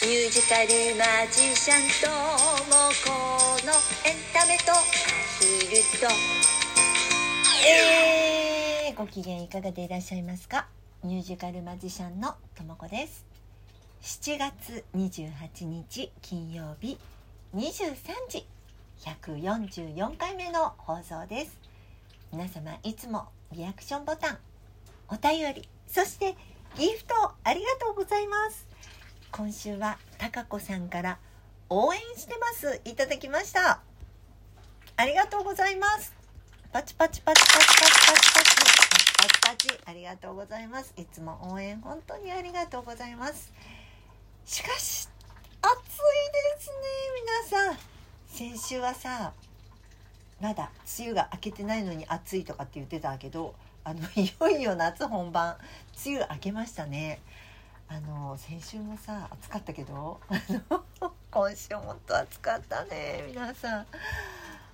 ミュージカルマジシャンともこのエンタメとアヒルと。えー、ご機嫌いかがでいらっしゃいますか？ミュージカルマジシャンのともこです。7月28日金曜日23時144回目の放送です。皆様いつもリアクションボタンお便りそしてギフトありがとうございます。今週はたかこさんから応援してます。いただきました。ありがとうございます。パチパチパチパチパチパチパチパチ。パチパチありがとうございますいつも応援本当にありがとうございます。しかし暑いですね皆さん。先週はさまだ梅雨が明けてないのに暑いとかって言ってたけどあのいよいよ夏本番。梅雨明けましたね。あの先週もさ暑かったけど 今週もっと暑かったね皆さん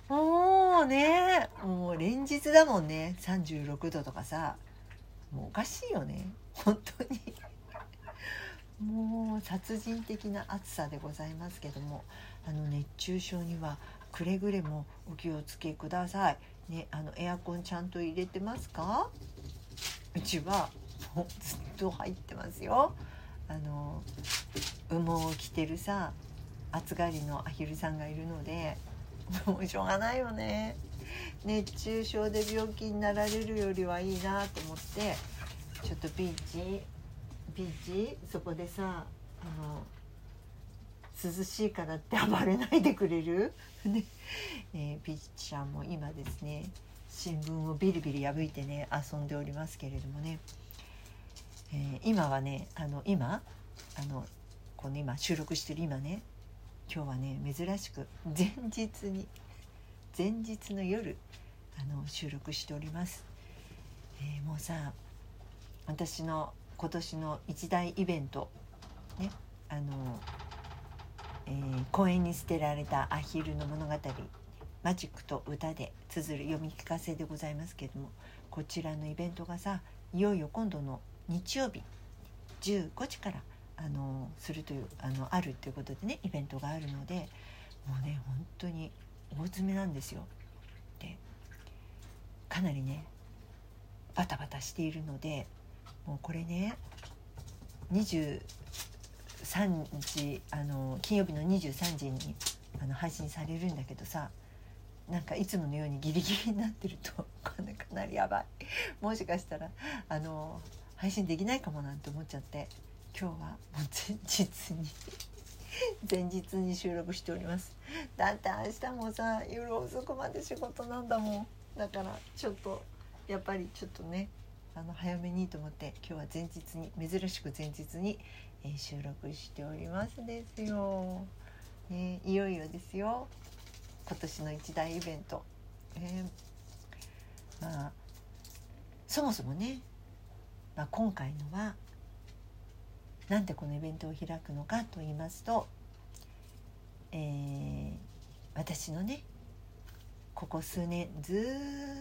もうねもう連日だもんね36度とかさもうおかしいよね本当にもう殺人的な暑さでございますけどもあの熱中症にはくれぐれもお気をつけください。ね、あのエアコンちゃんと入れてますか？うちはもうずっと入ってますよ。あの羽毛を着てるさ暑がりのアヒルさんがいるのでもうしょうがないよね。熱中症で病気になられるよりはいいなと思ってちょっとビーチビーチそこでさあの涼しいからって暴れないでくれる、ねえー、ピッチャーも今ですね新聞をビリビリ破いてね遊んでおりますけれどもね、えー、今はねあの今あのこの今収録してる今ね今日はね珍しく前日に前日の夜あの収録しております、えー、もうさ私の今年の一大イベントねあのえー、公園に捨てられたアヒルの物語マジックと歌で綴る読み聞かせでございますけれどもこちらのイベントがさいよいよ今度の日曜日15時からあのするというあのあるということでねイベントがあるのでもうね本当に大詰めなんですよ。でかなりねバタバタしているのでもうこれね23時あの金曜日の23時にあの配信されるんだけどさなんかいつものようにギリギリになってるとかなりやばいもしかしたらあの配信できないかもなんて思っちゃって今日はもう前日に 前日に収録しております。だって明日もさ夜遅くまで仕事なんだもん。だからちょっとやっぱりちょっとねあの早めにと思って今日は前日に珍しく前日にえー、収録しておりますですよ、ね、いよいよですよ。今年の一大イベント、えー、まあそもそもね、まあ、今回のはなんでこのイベントを開くのかと言いますと、えー、私のねここ数年ず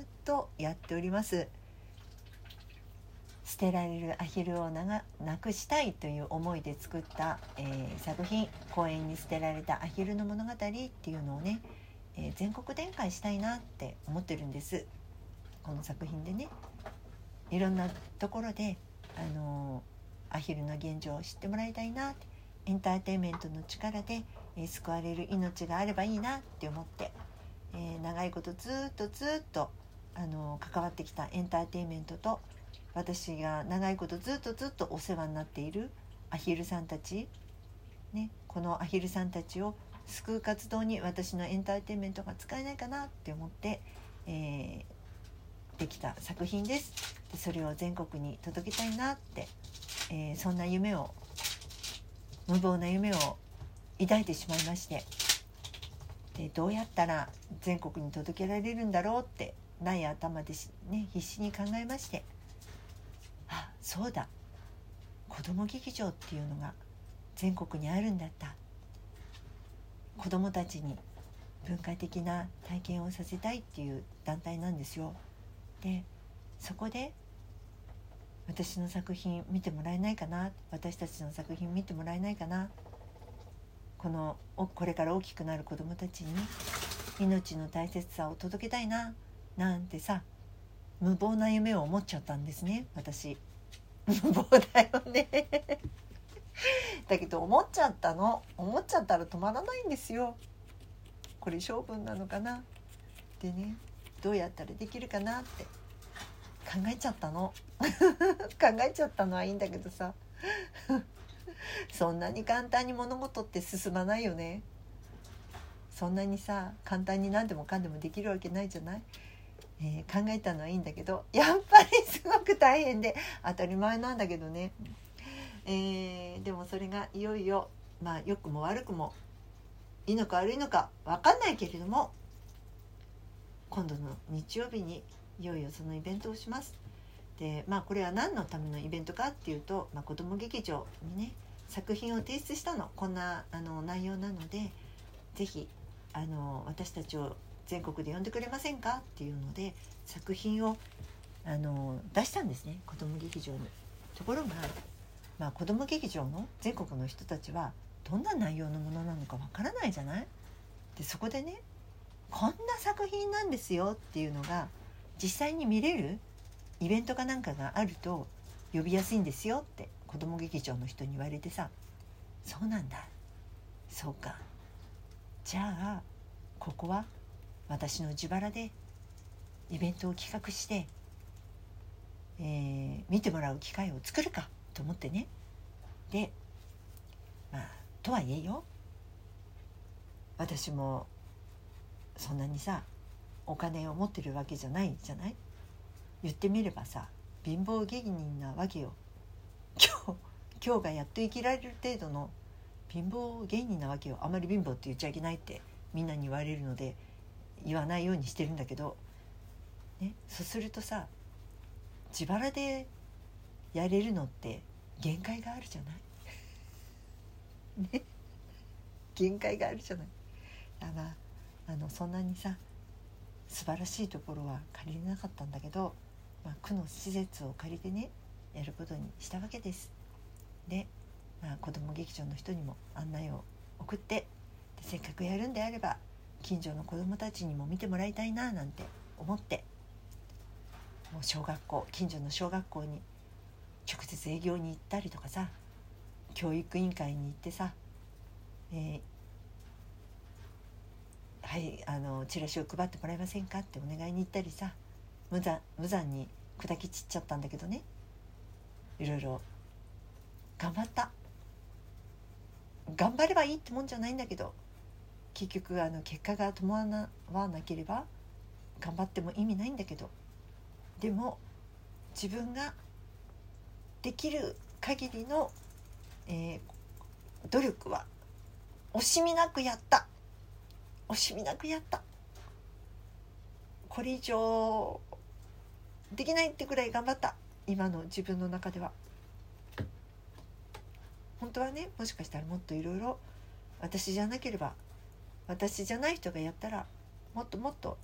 っとやっております捨てられるアヒルをなくしたいという思いで作った、えー、作品「公園に捨てられたアヒルの物語」っていうのをね、えー、全国展開したいなって思ってるんです。この作品でね。いろんなところで、あの、アヒルの現状を知ってもらいたいなってエンターテインメントの力で、え、救われる命があればいいなって思って、え長いことずっとずっと、あの関わってきたエンターテインメントと私が長いことずっとずっとお世話になっているアヒルさんたち、ね、このアヒルさんたちを救う活動に私のエンターテインメントが使えないかなって思って、えー、できた作品です。それを全国に届けたいなって、えー、そんな夢を無謀な夢を抱いてしまいましてでどうやったら全国に届けられるんだろうってない頭でね必死に考えましてあそうだ子ども劇場っていうのが全国にあるんだった子どもたちに文化的な体験をさせたいっていう団体なんですよ。でそこで私の作品見てもらえないかな？私たちの作品見てもらえないかな？このこれから大きくなる子どもたちに命の大切さを届けたいななんてさ無謀な夢を思っちゃったんですね私。無謀だよね。だけど思っちゃったの。思っちゃったら止まらないんですよ。これ性分なのかな？でねどうやったらできるかなって。考えちゃったの。考えちゃったのはいいんだけどさ。そんなに簡単に物事って進まないよね。そんなにさ簡単に何でもかんでもできるわけないじゃない、えー、考えたのはいいんだけどやっぱりすごく大変で当たり前なんだけどね、えー、でもそれがいよいよまあ良くも悪くもいいのか悪いのか分かんないけれども今度の日曜日にいよいよそのイベントをします。でまあこれは何のためのイベントかっていうと、まあ、子ども劇場にね作品を提出したのこんなあの内容なので是非私たちを全国で呼んでくれませんかっていうので作品をあの出したんですね子ども劇場に。ところが、まあ、子ども劇場の全国の人たちはどんな内容のものなのかわからないじゃない？でそこでねこんな作品なんですよっていうのが実際に見れるイベントかなんかがあると呼びやすいんですよって子ども劇場の人に言われてさそうなんだそうかじゃあここは私の自腹でイベントを企画して、えー、見てもらう機会を作るかと思ってねでまあとはいえよ私もそんなにさお金を持ってるわけじゃないじゃない？言ってみればさ貧乏芸人なわけよ。今日今日がやっと生きられる程度の貧乏芸人なわけよ。あまり貧乏って言っちゃいけないってみんなに言われるので言わないようにしてるんだけど、ね、そうするとさ自腹でやれるのって限界があるじゃない？ね限界があるじゃない？だからあのそんなにさ素晴らしいところは借りれなかったんだけど、まあ、区の施設を借りてねやることにしたわけです。で、まあ、子ども劇場の人にも案内を送ってせっかくやるんであれば近所の子どもたちにも見てもらいたいななんて思ってもう小学校近所の小学校に直接営業に行ったりとかさ教育委員会に行ってさ、えー、はいあのチラシを配ってもらえませんか？ってお願いに行ったりさ。無残無残に砕き散っちゃったんだけどね。いろいろ頑張った。頑張ればいいってもんじゃないんだけど。結局あの結果が伴わなければ頑張っても意味ないんだけど。でも自分ができる限りの、えー、努力は惜しみなくやった。惜しみなくやった。これ以上できないってくらい頑張った。今の自分の中では。本当はねもしかしたらもっといろいろ私じゃなければ私じゃない人がやったらもっともっと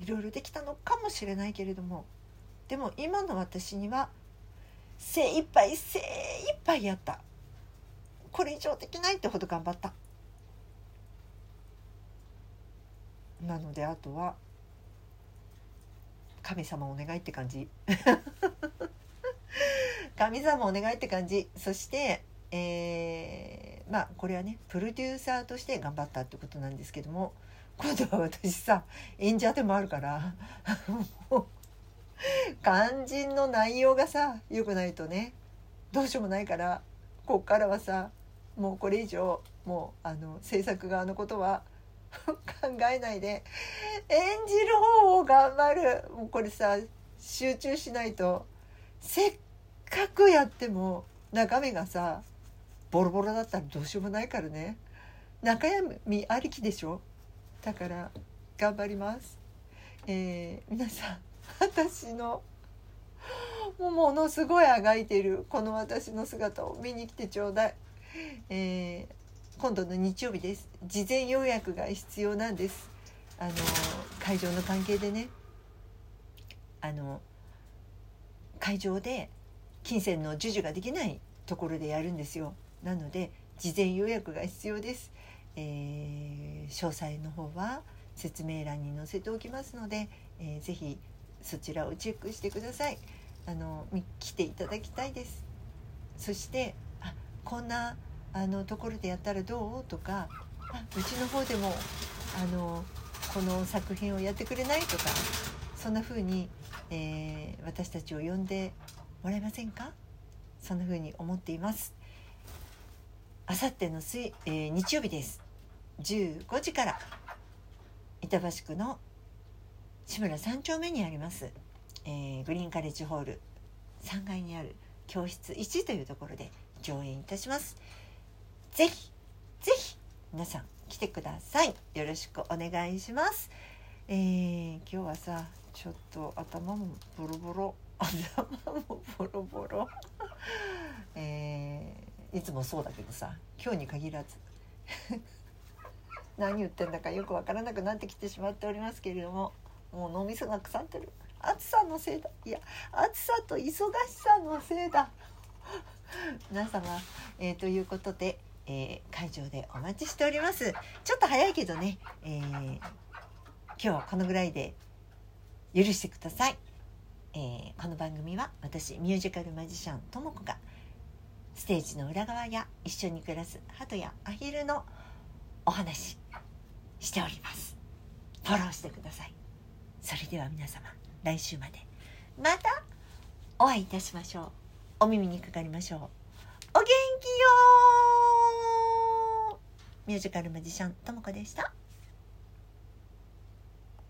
いろいろできたのかもしれないけれどもでも今の私には精一杯精一杯やった。これ以上できないってほど頑張った。なのであとは神様お願いって感じ。神様お願いって感じ。そしてえー、まあこれはねプロデューサーとして頑張ったってことなんですけども今度は私さ演者でもあるからもう 肝心の内容がさ良くないとねどうしようもないからこっからはさもうこれ以上もうあの制作側のことは考えないで。演じる方を頑張る。もうこれさ集中しないと。せっかくやっても中身がさボロボロだったらどうしようもないからね。中身ありきでしょ。だから頑張ります、えー、皆さん私のものすごいあがいてるこの私の姿を見に来てちょうだい、えー今度の日曜日です。事前予約が必要なんです。あの会場の関係でね。あの会場で金銭の授受ができないところでやるんですよ。なので事前予約が必要です、えー詳細の方は説明欄に載せておきますので、えーぜひそちらをチェックしてください。あの来ていただきたいです。そしてあこんなあのところでやったらどう？とかあうちの方でもあのこの作品をやってくれない？とかそんな風に、えー私たちを呼んでもらえませんか？そんな風に思っています。あさっての水、えー日曜日です。15時から板橋区の志村三丁目にあります、えーグリーンカレッジホール。3階にある教室1というところで上演いたします。ぜひぜひ皆さん来てください。よろしくお願いします。えー今日はさちょっと頭もボロボロ。頭もボロボロ。えーいつもそうだけどさ今日に限らず。何言ってんだかよくわからなくなってきてしまっておりますけれどももう脳みそが腐ってる。暑さのせいだ。いや暑さと忙しさのせいだ。皆様、えーということで、えー会場でお待ちしております。ちょっと早いけどね、えー今日はこのぐらいで許してください、えーこの番組は私ミュージカルマジシャンともこがステージの裏側や一緒に暮らす鳩やアヒルのお話しております。フォローしてください。それでは皆様来週までまたお会いいたしましょう。お耳にかかりましょう。お元気よミュージカルマジシャンともこでした。